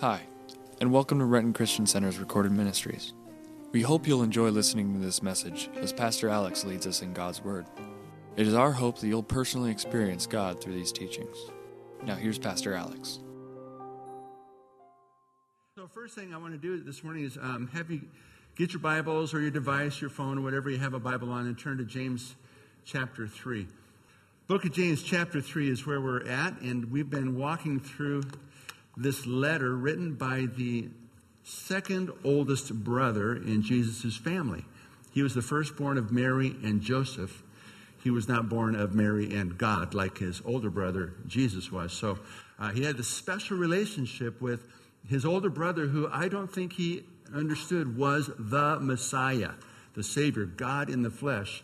Hi, and welcome to Renton Christian Center's recorded ministries. We hope you'll enjoy listening to this message as Pastor Alex leads us in God's Word. It is our hope that you'll personally experience God through these teachings. Now, here's Pastor Alex. So, first thing I want to do this morning is um, have you get your Bibles or your device, your phone, or whatever you have a Bible on, and turn to James chapter 3. Book of James chapter 3 is where we're at, and we've been walking through this letter written by the second oldest brother in Jesus' family. He was the firstborn of Mary and Joseph. He was not born of Mary and God like his older brother Jesus was. So uh, he had a special relationship with his older brother, who I don't think he understood was the Messiah, the Savior, God in the flesh,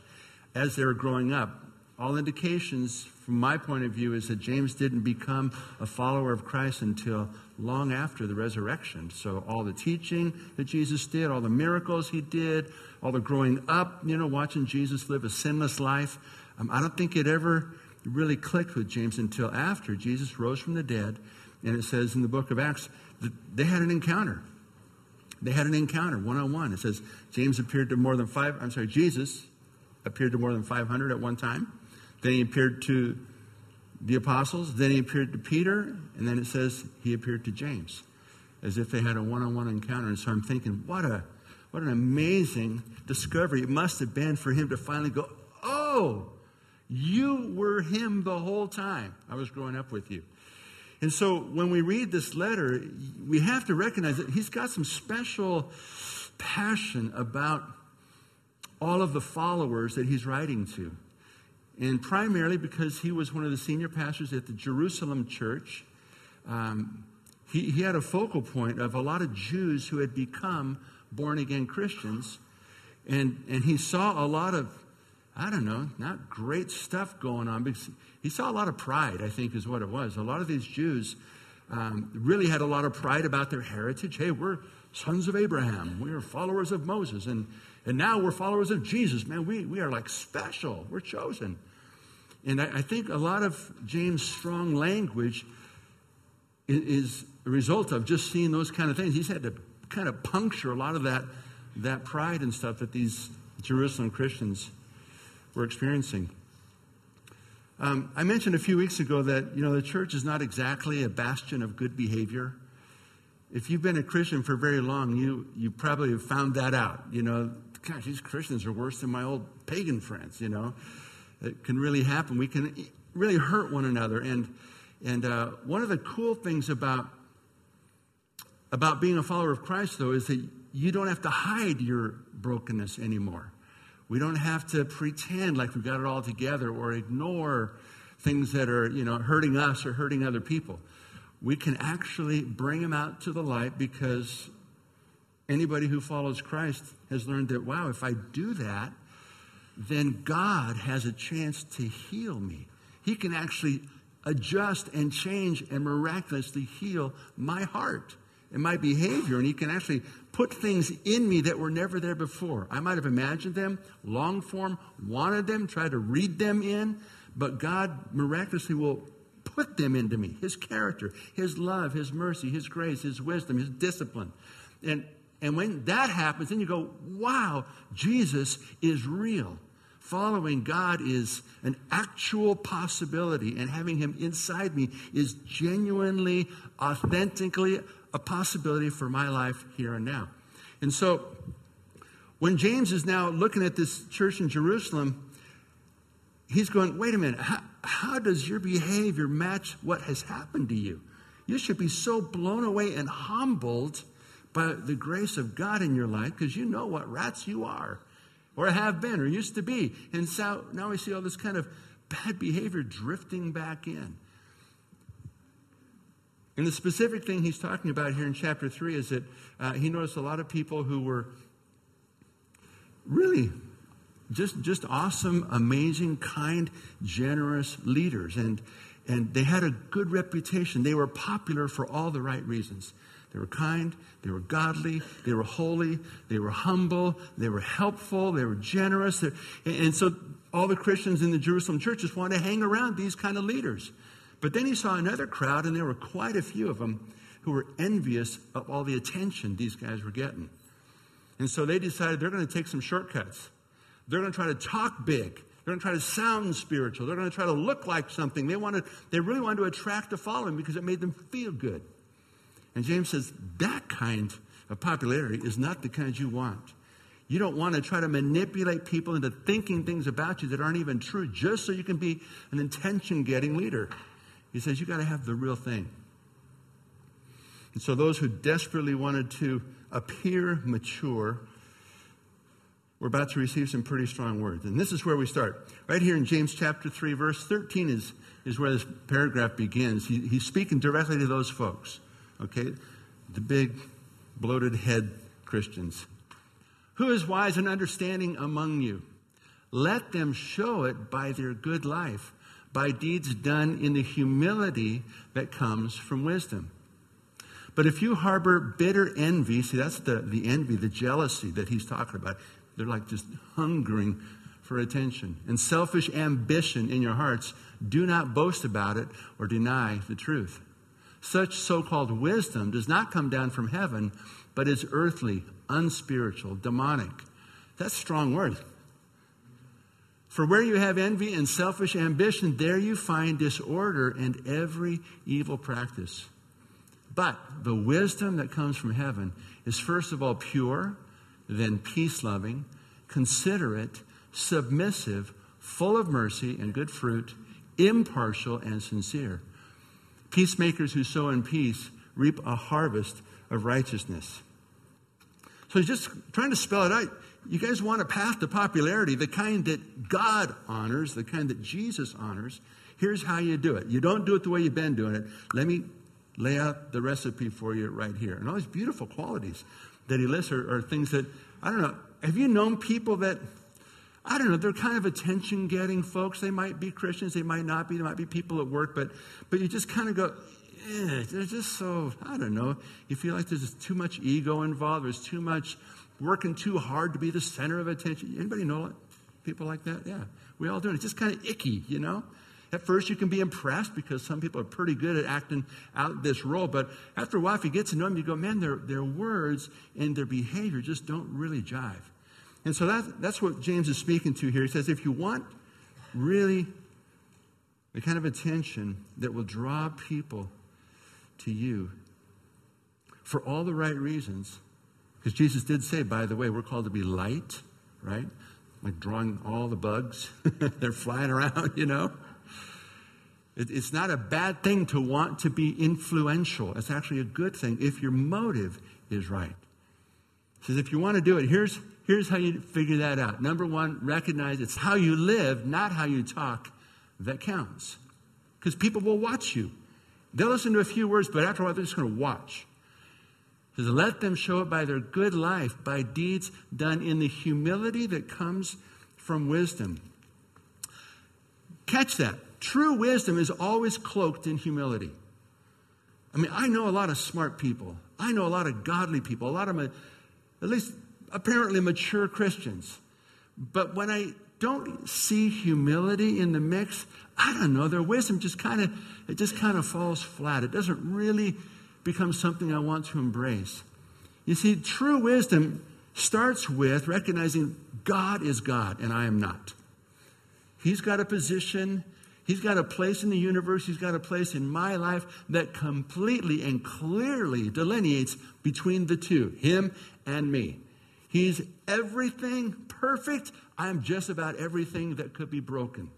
as they were growing up all indications from my point of view is that James didn't become a follower of Christ until long after the resurrection. So all the teaching that Jesus did, all the miracles he did, all the growing up, you know, watching Jesus live a sinless life, um, I don't think it ever really clicked with James until after Jesus rose from the dead. And it says in the book of Acts that they had an encounter. They had an encounter one on one. It says James appeared to more than five, I'm sorry, Jesus appeared to more than 500 at one time. Then he appeared to the apostles. Then he appeared to Peter. And then it says he appeared to James as if they had a one on one encounter. And so I'm thinking, what, a, what an amazing discovery it must have been for him to finally go, oh, you were him the whole time I was growing up with you. And so when we read this letter, we have to recognize that he's got some special passion about all of the followers that he's writing to and primarily because he was one of the senior pastors at the Jerusalem church. Um, he, he had a focal point of a lot of Jews who had become born again Christians, and, and he saw a lot of, I don't know, not great stuff going on. Because he saw a lot of pride, I think, is what it was. A lot of these Jews um, really had a lot of pride about their heritage. Hey, we're sons of Abraham, we are followers of Moses, and, and now we're followers of Jesus. Man, we, we are like special, we're chosen. And I, I think a lot of James' strong language is, is a result of just seeing those kind of things. He's had to kind of puncture a lot of that, that pride and stuff that these Jerusalem Christians were experiencing. Um, I mentioned a few weeks ago that you know the church is not exactly a bastion of good behavior. If you've been a Christian for very long, you you probably have found that out. You know, gosh, these Christians are worse than my old pagan friends. You know, it can really happen. We can really hurt one another. And, and uh, one of the cool things about, about being a follower of Christ, though, is that you don't have to hide your brokenness anymore. We don't have to pretend like we've got it all together or ignore things that are, you know, hurting us or hurting other people. We can actually bring them out to the light because anybody who follows Christ has learned that, wow, if I do that, then God has a chance to heal me. He can actually adjust and change and miraculously heal my heart and my behavior. And He can actually put things in me that were never there before. I might have imagined them, long form, wanted them, tried to read them in, but God miraculously will put them into me His character, His love, His mercy, His grace, His wisdom, His discipline. And, and when that happens, then you go, wow, Jesus is real. Following God is an actual possibility, and having Him inside me is genuinely, authentically a possibility for my life here and now. And so, when James is now looking at this church in Jerusalem, he's going, wait a minute, how, how does your behavior match what has happened to you? You should be so blown away and humbled by the grace of God in your life because you know what rats you are or have been or used to be. And so now we see all this kind of bad behavior drifting back in. And the specific thing he's talking about here in chapter 3 is that uh, he noticed a lot of people who were really just, just awesome, amazing, kind, generous leaders. And, and they had a good reputation. They were popular for all the right reasons. They were kind, they were godly, they were holy, they were humble, they were helpful, they were generous. And so all the Christians in the Jerusalem churches wanted to hang around these kind of leaders. But then he saw another crowd, and there were quite a few of them, who were envious of all the attention these guys were getting. And so they decided they're going to take some shortcuts. They're going to try to talk big. They're going to try to sound spiritual. They're going to try to look like something. They wanted, they really wanted to attract a following because it made them feel good. And James says that kind of popularity is not the kind you want. You don't want to try to manipulate people into thinking things about you that aren't even true just so you can be an intention getting leader. He says you got to have the real thing. And so those who desperately wanted to appear mature we're about to receive some pretty strong words. And this is where we start. Right here in James chapter 3, verse 13 is, is where this paragraph begins. He, he's speaking directly to those folks, okay? The big, bloated head Christians. Who is wise and understanding among you? Let them show it by their good life, by deeds done in the humility that comes from wisdom. But if you harbor bitter envy, see, that's the, the envy, the jealousy that he's talking about. They're like just hungering for attention. And selfish ambition in your hearts, do not boast about it or deny the truth. Such so called wisdom does not come down from heaven, but is earthly, unspiritual, demonic. That's strong word. For where you have envy and selfish ambition, there you find disorder and every evil practice. But the wisdom that comes from heaven is first of all pure then peace loving, considerate, submissive, full of mercy and good fruit, impartial and sincere. Peacemakers who sow in peace reap a harvest of righteousness. So he's just trying to spell it out. You guys want a path to popularity, the kind that God honors, the kind that Jesus honors. Here's how you do it. You don't do it the way you've been doing it. Let me lay out the recipe for you right here. And all these beautiful qualities that he lists are, are things that, I don't know, have you known people that, I don't know, they're kind of attention getting folks. They might be Christians, they might not be, they might be people at work, but, but you just kind of go, eh, they're just so, I don't know, you feel like there's just too much ego involved, there's too much working too hard to be the center of attention. Anybody know people like that? Yeah, we all do. It's just kind of icky, you know? At first, you can be impressed because some people are pretty good at acting out this role. But after a while, if you get to know them, you go, man, their, their words and their behavior just don't really jive. And so that, that's what James is speaking to here. He says, if you want really the kind of attention that will draw people to you for all the right reasons, because Jesus did say, by the way, we're called to be light, right? Like drawing all the bugs. They're flying around, you know? It's not a bad thing to want to be influential. It's actually a good thing if your motive is right. He says, if you want to do it, here's, here's how you figure that out. Number one, recognize it's how you live, not how you talk, that counts. Because people will watch you. They'll listen to a few words, but after a while, they're just going to watch. He says, let them show it by their good life, by deeds done in the humility that comes from wisdom. Catch that. True wisdom is always cloaked in humility. I mean, I know a lot of smart people. I know a lot of godly people, a lot of, at least apparently mature Christians. But when I don't see humility in the mix, I don't know, their wisdom just kind of, it just kind of falls flat. It doesn't really become something I want to embrace. You see, true wisdom starts with recognizing God is God and I am not. He's got a position He's got a place in the universe, He's got a place in my life that completely and clearly delineates between the two, Him and me. He's everything perfect. I'm just about everything that could be broken.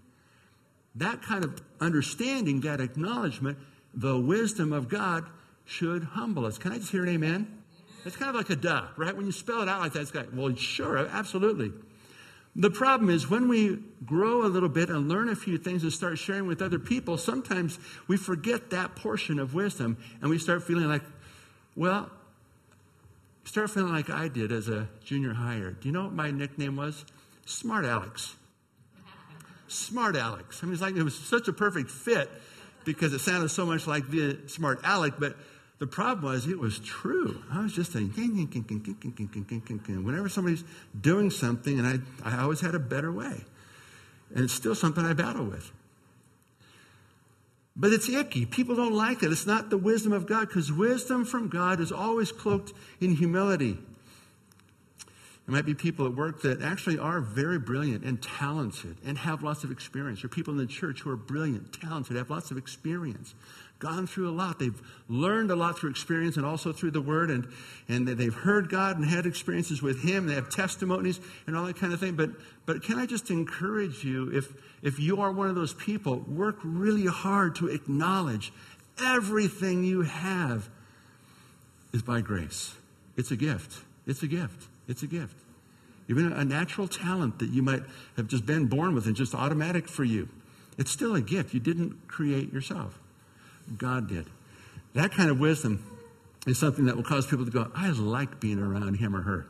That kind of understanding, that acknowledgement, the wisdom of God should humble us. Can I just hear an amen? It's kind of like a duh, right? When you spell it out like that, it's like, well, sure, absolutely. The problem is when we grow a little bit and learn a few things and start sharing with other people, sometimes we forget that portion of wisdom and we start feeling like, well, start feeling like I did as a junior higher. Do you know what my nickname was? Smart Alex. Smart Alex. I mean, it's like it was such a perfect fit because it sounded so much like the Smart Alec, but the problem was it was true. I was just saying, whenever somebody's doing something, and I, I always had a better way. And it's still something I battle with. But it's icky. People don't like it. It's not the wisdom of God because wisdom from God is always cloaked in humility. There might be people at work that actually are very brilliant and talented and have lots of experience. There are people in the church who are brilliant, talented, have lots of experience, gone through a lot. They've learned a lot through experience and also through the Word, and, and they've heard God and had experiences with Him. They have testimonies and all that kind of thing. But, but can I just encourage you, if, if you are one of those people, work really hard to acknowledge everything you have is by grace. It's a gift. It's a gift. It's a gift. Even a natural talent that you might have just been born with and just automatic for you. It's still a gift. You didn't create yourself. God did. That kind of wisdom is something that will cause people to go, I like being around him or her.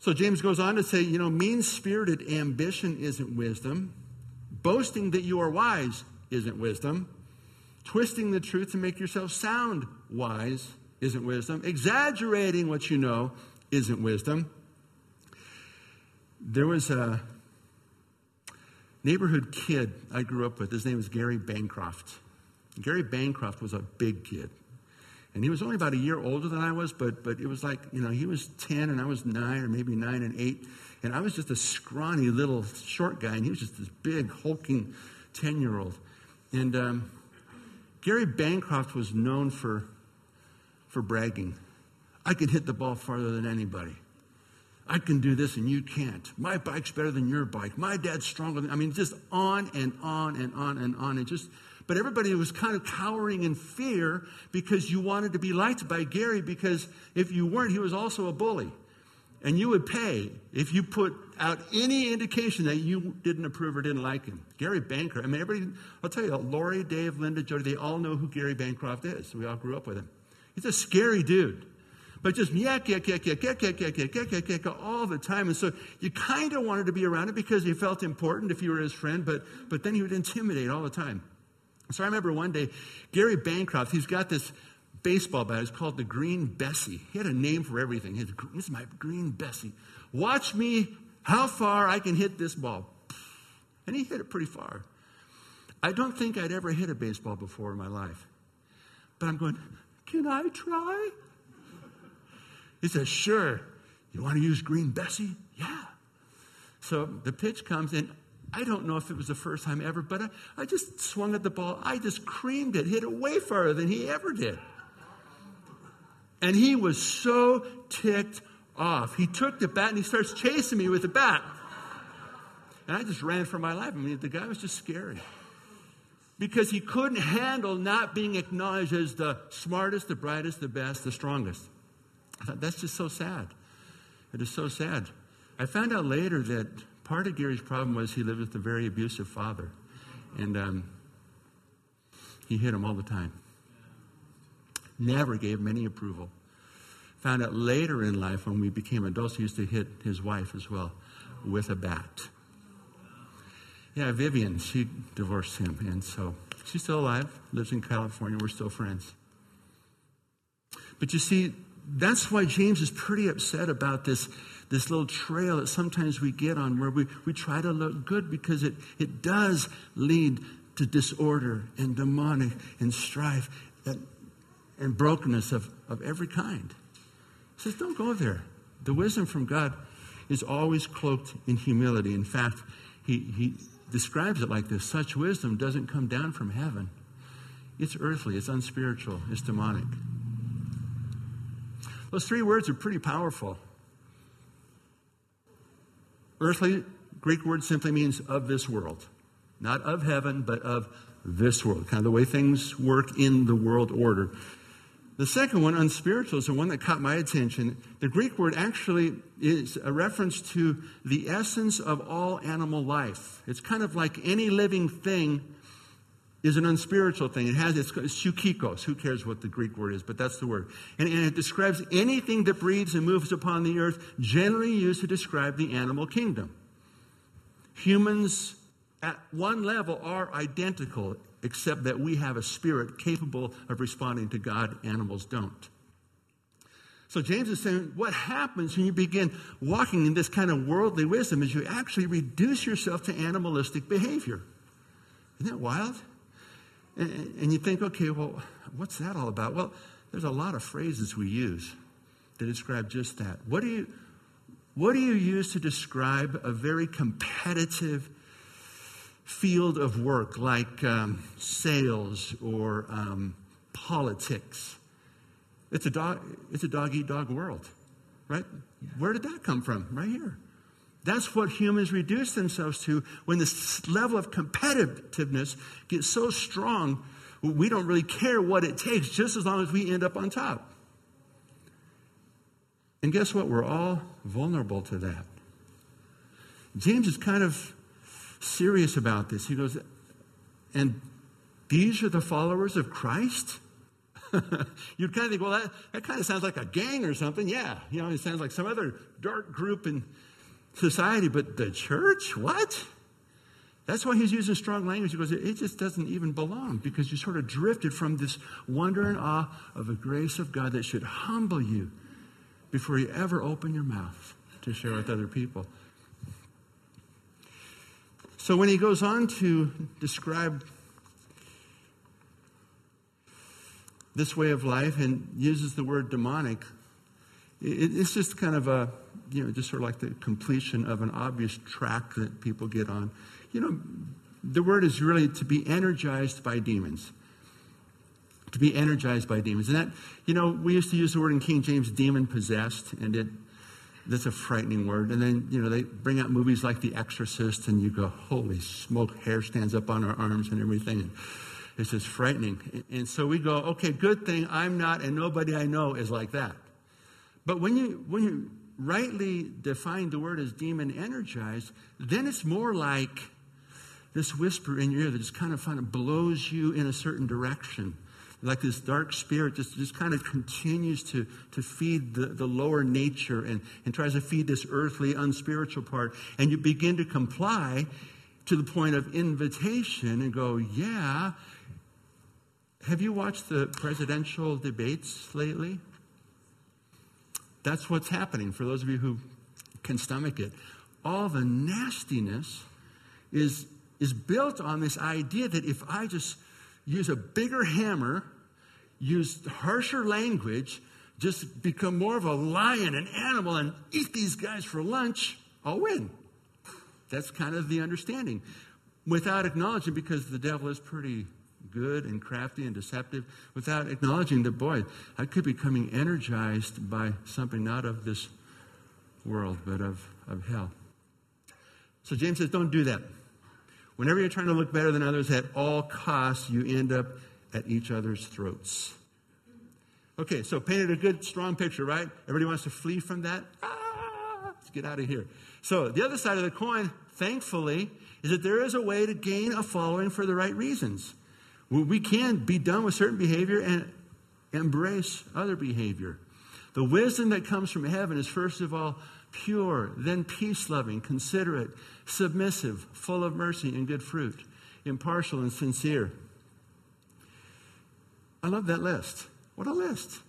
So James goes on to say, you know, mean spirited ambition isn't wisdom. Boasting that you are wise isn't wisdom. Twisting the truth to make yourself sound wise isn't wisdom. Exaggerating what you know isn't wisdom. There was a neighborhood kid I grew up with. His name was Gary Bancroft. Gary Bancroft was a big kid. And he was only about a year older than I was, but, but it was like, you know, he was 10 and I was 9 or maybe 9 and 8. And I was just a scrawny little short guy, and he was just this big, hulking 10 year old. And um, Gary Bancroft was known for, for bragging. I can hit the ball farther than anybody. I can do this and you can't. My bike's better than your bike. My dad's stronger than I mean, just on and on and on and on. And just but everybody was kind of cowering in fear because you wanted to be liked by Gary because if you weren't, he was also a bully. And you would pay if you put out any indication that you didn't approve or didn't like him. Gary Bancroft, I mean, everybody, I'll tell you, Lori, Dave, Linda, Jody, they all know who Gary Bancroft is. We all grew up with him. He's a scary dude. But just yak, yak, yak, yak, yak, yak, yak, yak, yak, yak, yak, all the time. And so you kind of wanted to be around him because you felt important if you were his friend, but, but then he would intimidate all the time. So I remember one day, Gary Bancroft, he's got this baseball bat. It's called the Green Bessie. He had a name for everything. His, this is my Green Bessie. Watch me how far I can hit this ball. And he hit it pretty far. I don't think I'd ever hit a baseball before in my life. But I'm going, can I try? He says, sure. You want to use Green Bessie? Yeah. So the pitch comes in. I don't know if it was the first time ever, but I, I just swung at the ball. I just creamed it, hit it way farther than he ever did. And he was so ticked off. He took the bat and he starts chasing me with the bat. And I just ran for my life. I mean, the guy was just scary. Because he couldn't handle not being acknowledged as the smartest, the brightest, the best, the strongest. I thought, that's just so sad. It is so sad. I found out later that part of Gary's problem was he lived with a very abusive father. And um, he hit him all the time. Never gave him any approval. Found out later in life when we became adults, he used to hit his wife as well with a bat. Yeah, Vivian, she divorced him. And so she's still alive, lives in California. We're still friends. But you see, that's why James is pretty upset about this this little trail that sometimes we get on where we, we try to look good because it, it does lead to disorder and demonic and strife and, and brokenness of, of every kind. He says, don't go there. The wisdom from God is always cloaked in humility. In fact, he, he describes it like this such wisdom doesn't come down from heaven, it's earthly, it's unspiritual, it's demonic. Those three words are pretty powerful. Earthly, Greek word simply means of this world. Not of heaven, but of this world, kind of the way things work in the world order. The second one, unspiritual, is the one that caught my attention. The Greek word actually is a reference to the essence of all animal life. It's kind of like any living thing is an unspiritual thing. It has it's, psychikos. Who cares what the Greek word is, but that's the word. And, and, it describes anything that breathes and moves upon the earth, generally used to describe the animal kingdom. Humans at one level are identical, except that we have a spirit capable of responding to God, animals don't. So James is saying what happens when you begin walking in this kind of worldly wisdom is you actually reduce yourself to animalistic behavior. Isn't that wild? And, and you think, okay, well, what's that all about? Well, there's a lot of phrases we use to describe just that. What do you, what do you use to describe a very competitive field of work like um, sales or um, politics? It's a dog. It's a dog eat dog world, right? Where did that come from? Right here. That's what humans reduce themselves to when this level of competitiveness gets so strong, we don't really care what it takes, just as long as we end up on top. And guess what? We're all vulnerable to that. James is kind of serious about this. He goes, and these are the followers of Christ? You'd kind of think, well, that, that kind of sounds like a gang or something. Yeah, you know, it sounds like some other dark group in society, but the church? What? That's why he's using strong language because it just doesn't even belong because you sort of drifted from this wonder and awe of the grace of God that should humble you before you ever open your mouth to share with other people. So when he goes on to describe this way of life and uses the word demonic, it's just kind of a, you know, just sort of like the completion of an obvious track that people get on. You know, the word is really to be energized by demons. To be energized by demons. And that, you know, we used to use the word in King James, demon possessed, and it, that's a frightening word. And then, you know, they bring out movies like The Exorcist, and you go, holy smoke, hair stands up on our arms and everything. And it's just frightening. And so we go, okay, good thing I'm not, and nobody I know is like that. But when you, when you rightly define the word as demon energized, then it's more like this whisper in your ear that just kind of, kind of blows you in a certain direction. Like this dark spirit just, just kind of continues to, to feed the, the lower nature and, and tries to feed this earthly, unspiritual part. And you begin to comply to the point of invitation and go, yeah. Have you watched the presidential debates lately? That's what's happening for those of you who can stomach it. All the nastiness is, is built on this idea that if I just use a bigger hammer, use harsher language, just become more of a lion, an animal, and eat these guys for lunch, I'll win. That's kind of the understanding. Without acknowledging, because the devil is pretty good and crafty and deceptive without acknowledging that, boy, I could be coming energized by something not of this world, but of, of hell. So James says, don't do that. Whenever you're trying to look better than others, at all costs, you end up at each other's throats. Okay, so painted a good, strong picture, right? Everybody wants to flee from that. Ah, let's get out of here. So the other side of the coin, thankfully, is that there is a way to gain a following for the right reasons. We can be done with certain behavior and embrace other behavior. The wisdom that comes from heaven is, first of all, pure, then peace loving, considerate, submissive, full of mercy and good fruit, impartial and sincere. I love that list. What a list.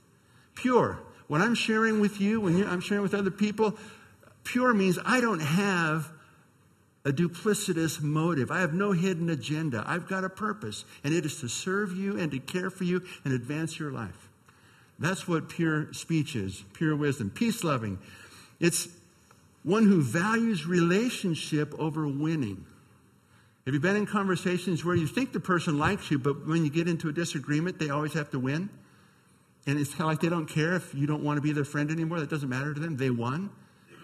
Pure. When I'm sharing with you, when I'm sharing with other people, pure means I don't have a duplicitous motive. I have no hidden agenda. I've got a purpose, and it is to serve you and to care for you and advance your life. That's what pure speech is, pure wisdom. Peace loving. It's one who values relationship over winning. Have you been in conversations where you think the person likes you, but when you get into a disagreement, they always have to win? And it's like they don't care if you don't want to be their friend anymore. That doesn't matter to them. They won.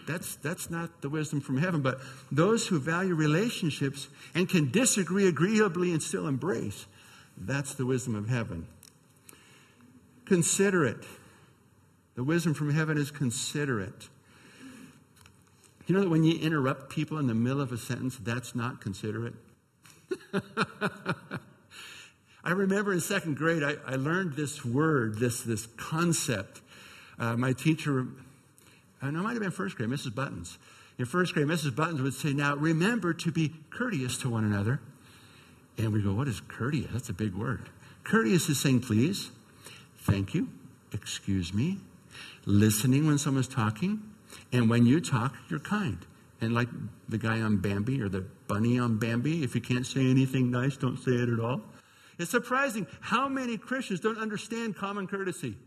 That's, that's not the wisdom from heaven. But those who value relationships and can disagree agreeably and still embrace, that's the wisdom of heaven. Considerate. The wisdom from heaven is considerate. You know that when you interrupt people in the middle of a sentence, that's not considerate? I remember in second grade, I, I, learned this word, this, this concept. Uh, my teacher Uh, and it might have been first grade, Mrs. Buttons. In first grade, Mrs. Buttons would say, Now remember to be courteous to one another. And we go, What is courteous? That's a big word. Courteous is saying please, thank you, excuse me, listening when someone's talking, and when you talk, you're kind. And like the guy on Bambi or the bunny on Bambi, if you can't say anything nice, don't say it at all. It's surprising how many Christians don't understand common courtesy.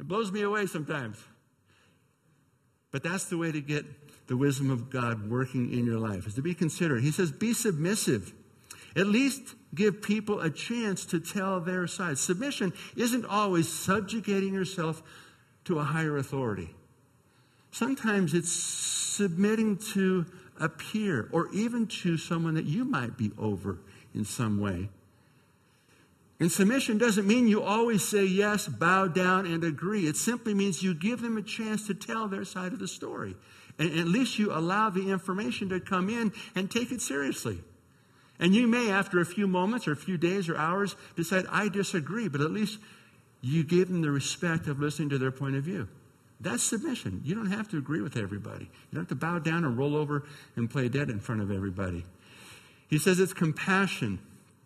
It blows me away sometimes. But that's the way to get the wisdom of God working in your life, is to be considerate. He says, be submissive. At least give people a chance to tell their side. Submission isn't always subjugating yourself to a higher authority. Sometimes it's submitting to a peer or even to someone that you might be over in some way. And submission doesn't mean you always say yes, bow down, and agree. It simply means you give them a chance to tell their side of the story. And at least you allow the information to come in and take it seriously. And you may, after a few moments or a few days or hours, decide, I disagree, but at least you give them the respect of listening to their point of view. That's submission. You don't have to agree with everybody. You don't have to bow down and roll over and play dead in front of everybody. He says it's compassion,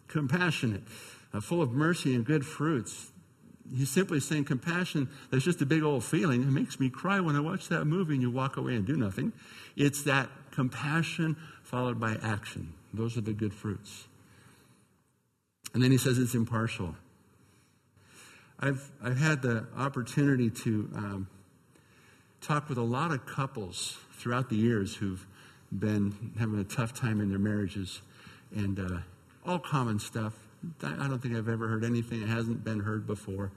compassionate, uh, full of mercy and good fruits. He's simply saying compassion that's just a big old feeling. It makes me cry when I watch that movie and you walk away and do nothing. It's that compassion followed by action. Those are the good fruits. And then he says it's impartial. I've, I've had the opportunity to um, talk with a lot of couples throughout the years who've been having a tough time in their marriages and uh, all common stuff. I don't think I've ever heard anything that hasn't been heard before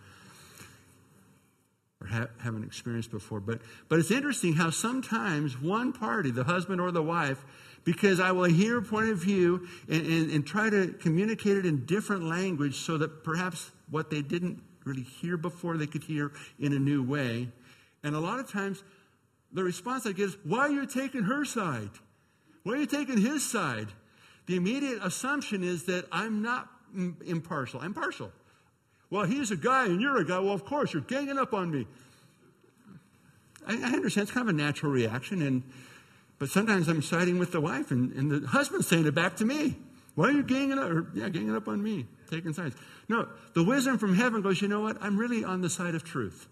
or ha- haven't experienced before. But, but it's interesting how sometimes one party, the husband or the wife, because I will hear a point of view and, and, and try to communicate it in different language so that perhaps what they didn't really hear before they could hear in a new way. And a lot of times, the response I get is, Why are you taking her side? Why are you taking his side? The immediate assumption is that I'm not impartial. I'm partial. Well, he's a guy and you're a guy. Well, of course, you're ganging up on me. I, I understand. It's kind of a natural reaction. And, but sometimes I'm siding with the wife and, and the husband's saying it back to me. Why are you ganging up? Or, yeah, ganging up on me, taking sides. No, the wisdom from heaven goes, you know what? I'm really on the side of truth.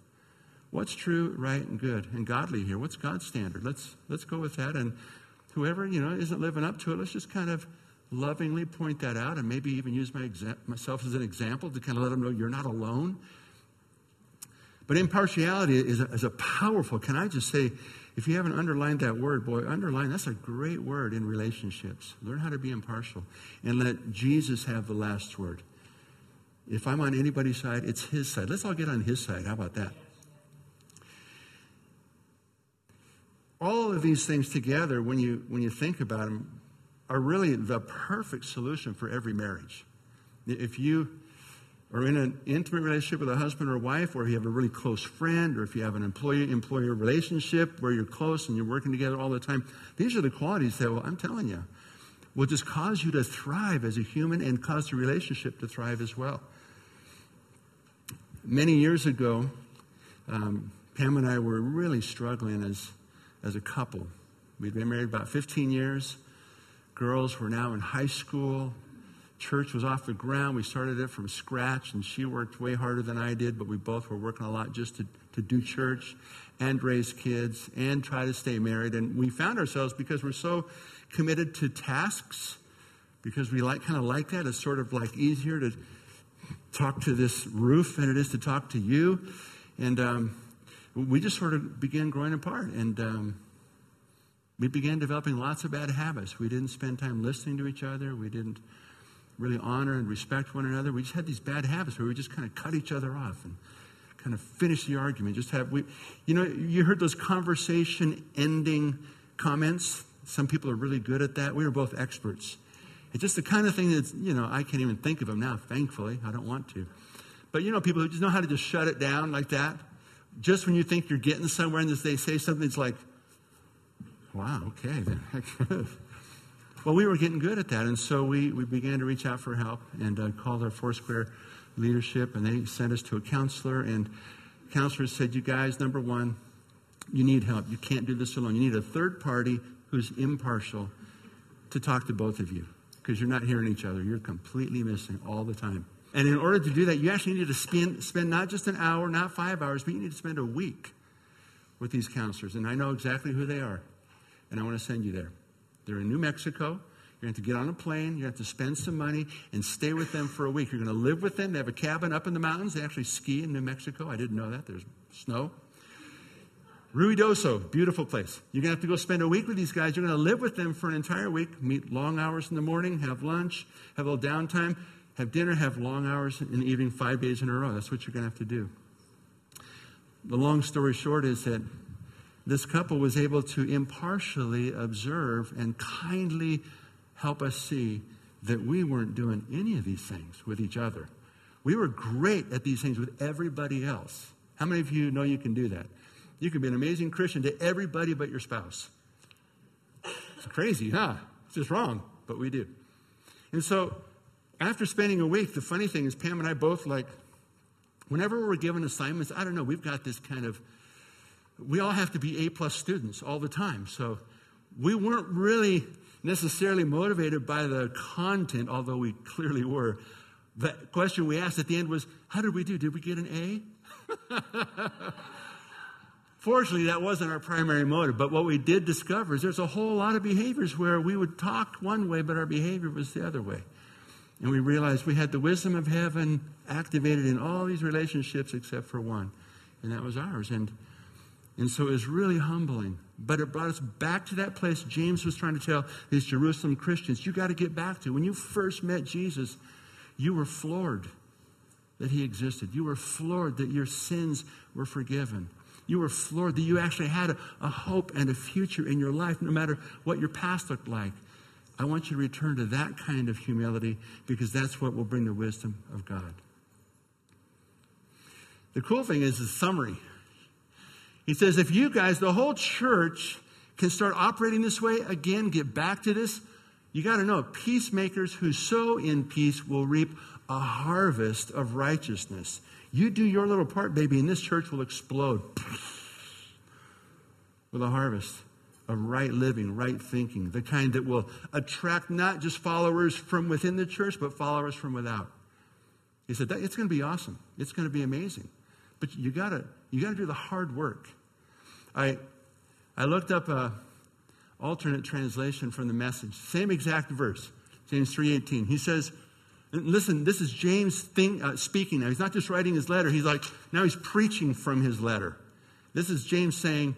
What's true, right, and good and godly here? What's God's standard? Let's let's go with that. And whoever you know isn't living up to it, let's just kind of lovingly point that out and maybe even use my exa- myself as an example to kind of let them know you're not alone. But impartiality is a, is a powerful, can I just say, if you haven't underlined that word, boy, underline, that's a great word in relationships. Learn how to be impartial and let Jesus have the last word. If I'm on anybody's side, it's his side. Let's all get on his side. How about that? All of these things together, when you, when you think about them, are really the perfect solution for every marriage. If you are in an intimate relationship with a husband or wife, or if you have a really close friend, or if you have an employee employer relationship where you're close and you're working together all the time, these are the qualities that, well, I'm telling you, will just cause you to thrive as a human and cause the relationship to thrive as well. Many years ago, um, Pam and I were really struggling as, as a couple. We'd been married about 15 years. Girls were now in high school. Church was off the ground. We started it from scratch, and she worked way harder than I did, but we both were working a lot just to, to do church and raise kids and try to stay married. And we found ourselves because we're so committed to tasks, because we like kind of like that. It's sort of like easier to talk to this roof than it is to talk to you. And um, we just sort of began growing apart. And um, we began developing lots of bad habits. We didn't spend time listening to each other. We didn't really honor and respect one another. We just had these bad habits where we just kind of cut each other off and kind of finish the argument. Just have we, you know, you heard those conversation ending comments. Some people are really good at that. We were both experts. It's just the kind of thing that you know I can't even think of them now. Thankfully, I don't want to. But you know, people who just know how to just shut it down like that. Just when you think you're getting somewhere, and they say something, it's like, Wow, okay. well, we were getting good at that, and so we, we began to reach out for help and uh, called our Foursquare leadership, and they sent us to a counselor. And counselors said, You guys, number one, you need help. You can't do this alone. You need a third party who's impartial to talk to both of you because you're not hearing each other. You're completely missing all the time. And in order to do that, you actually need to spend, spend not just an hour, not five hours, but you need to spend a week with these counselors. And I know exactly who they are and I want to send you there. They're in New Mexico. You're going to get on a plane. You have to spend some money and stay with them for a week. You're going to live with them. They have a cabin up in the mountains. They actually ski in New Mexico. I didn't know that. There's snow. Ruidoso, beautiful place. You're going to have to go spend a week with these guys. You're going to live with them for an entire week, meet long hours in the morning, have lunch, have a little downtime, have dinner, have long hours in the evening, five days in a row. That's what you're going to have to do. The long story short is that this couple was able to impartially observe and kindly help us see that we weren't doing any of these things with each other. We were great at these things with everybody else. How many of you know you can do that? You can be an amazing Christian to everybody but your spouse. It's crazy, huh? It's just wrong, but we do. And so, after spending a week, the funny thing is, Pam and I both like, whenever we're given assignments, I don't know, we've got this kind of, we all have to be A plus students all the time. So, we weren't really necessarily motivated by the content, although we clearly were. The question we asked at the end was, How did we do? Did we get an A? Fortunately, that wasn't our primary motive, but what we did discover is there's a whole lot of behaviors where we would talk one way, but our behavior was the other way. And we realized we had the wisdom of heaven activated in all these relationships except for one, and that was ours. And, and so it was really humbling. But it brought us back to that place James was trying to tell these Jerusalem Christians you got to get back to. When you first met Jesus, you were floored that he existed, you were floored that your sins were forgiven. You were floored that you actually had a, a hope and a future in your life, no matter what your past looked like. I want you to return to that kind of humility because that's what will bring the wisdom of God. The cool thing is the summary. He says, if you guys, the whole church, can start operating this way, again, get back to this, you got to know peacemakers who sow in peace will reap a harvest of righteousness. You do your little part, baby, and this church will explode with a harvest of right living, right thinking, the kind that will attract not just followers from within the church, but followers from without. He said, it's going to be awesome. It's going to be amazing. But you gotta, you gotta do the hard work. I, I looked up a alternate translation from the message. Same exact verse, James 3.18. He says, Listen, this is James thing, uh, speaking now. He's not just writing his letter, he's like, now he's preaching from his letter. This is James saying,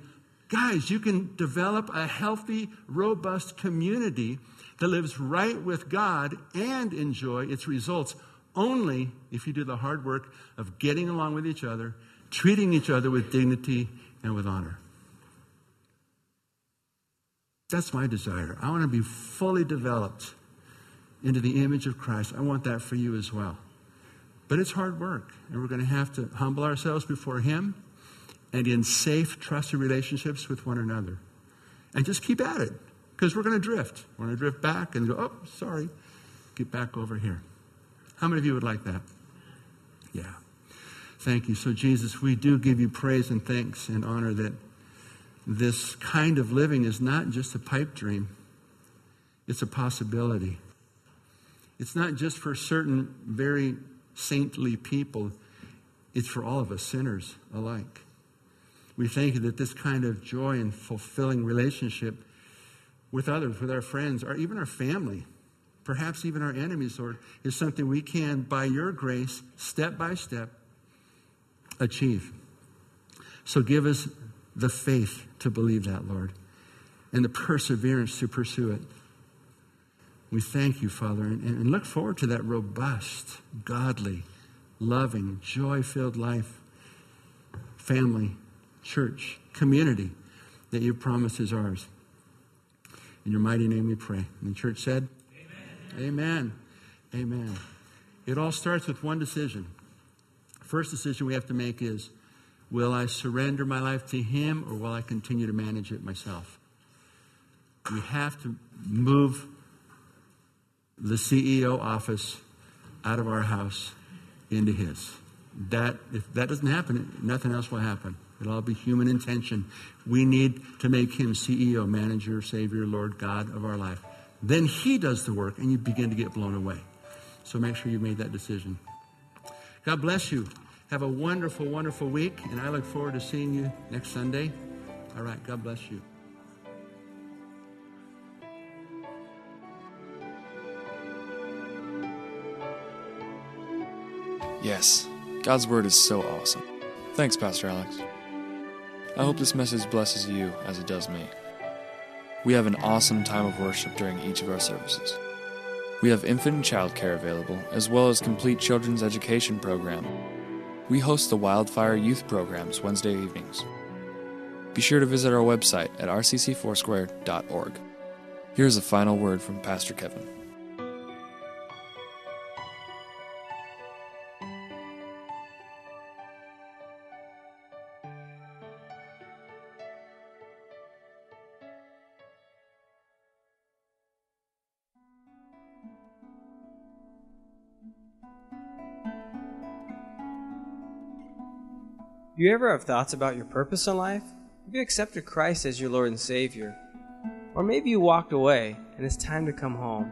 guys, you can develop a healthy, robust community that lives right with God and enjoy its results only if you do the hard work of getting along with each other, treating each other with dignity and with honor. That's my desire. I want to be fully developed into the image of Christ. I want that for you as well. But it's hard work, and we're going to have to humble ourselves before Him and in safe, trusted relationships with one another. And just keep at it, because we're going to drift. We're going to drift back and go, oh, sorry, get back over here. How many of you would like that? Yeah. Thank you. So, Jesus, we do give you praise and thanks and honor that this kind of living is not just a pipe dream, it's a possibility. It's not just for certain very saintly people, it's for all of us sinners alike. We thank you that this kind of joy and fulfilling relationship with others, with our friends, or even our family, perhaps even our enemies, Lord, is something we can, by your grace, step by step, achieve. So give us the faith to believe that, Lord, and the perseverance to pursue it. We thank you, Father, and, and look forward to that robust, godly, loving, joy filled life, family, church, community that you promised is ours. In your mighty name we pray. And the church said, Amen. Amen. Amen. It all starts with one decision. First decision we have to make is will I surrender my life to Him or will I continue to manage it myself? We have to move the CEO office out of our house into his. That if that doesn't happen, nothing else will happen. It'll all be human intention. We need to make him CEO, manager, savior, Lord God of our life. Then he does the work and you begin to get blown away. So make sure you made that decision. God bless you. Have a wonderful, wonderful week, and I look forward to seeing you next Sunday. All right, God bless you. Yes, God's Word is so awesome. Thanks, Pastor Alex. I hope this message blesses you as it does me. We have an awesome time of worship during each of our services. We have infant and child care available, as well as complete children's education program we host the Wildfire Youth programs Wednesday evenings. Be sure to visit our website at rccfoursquare.org. Here's a final word from Pastor Kevin. You ever have thoughts about your purpose in life? Have you accepted Christ as your Lord and Savior? Or maybe you walked away and it's time to come home.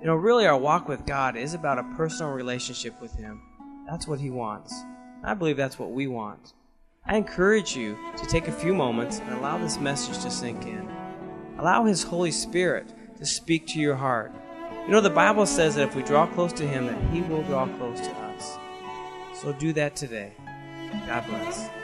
You know, really, our walk with God is about a personal relationship with Him. That's what He wants. I believe that's what we want. I encourage you to take a few moments and allow this message to sink in. Allow His Holy Spirit to speak to your heart. You know, the Bible says that if we draw close to Him, that He will draw close to us. So do that today. God bless.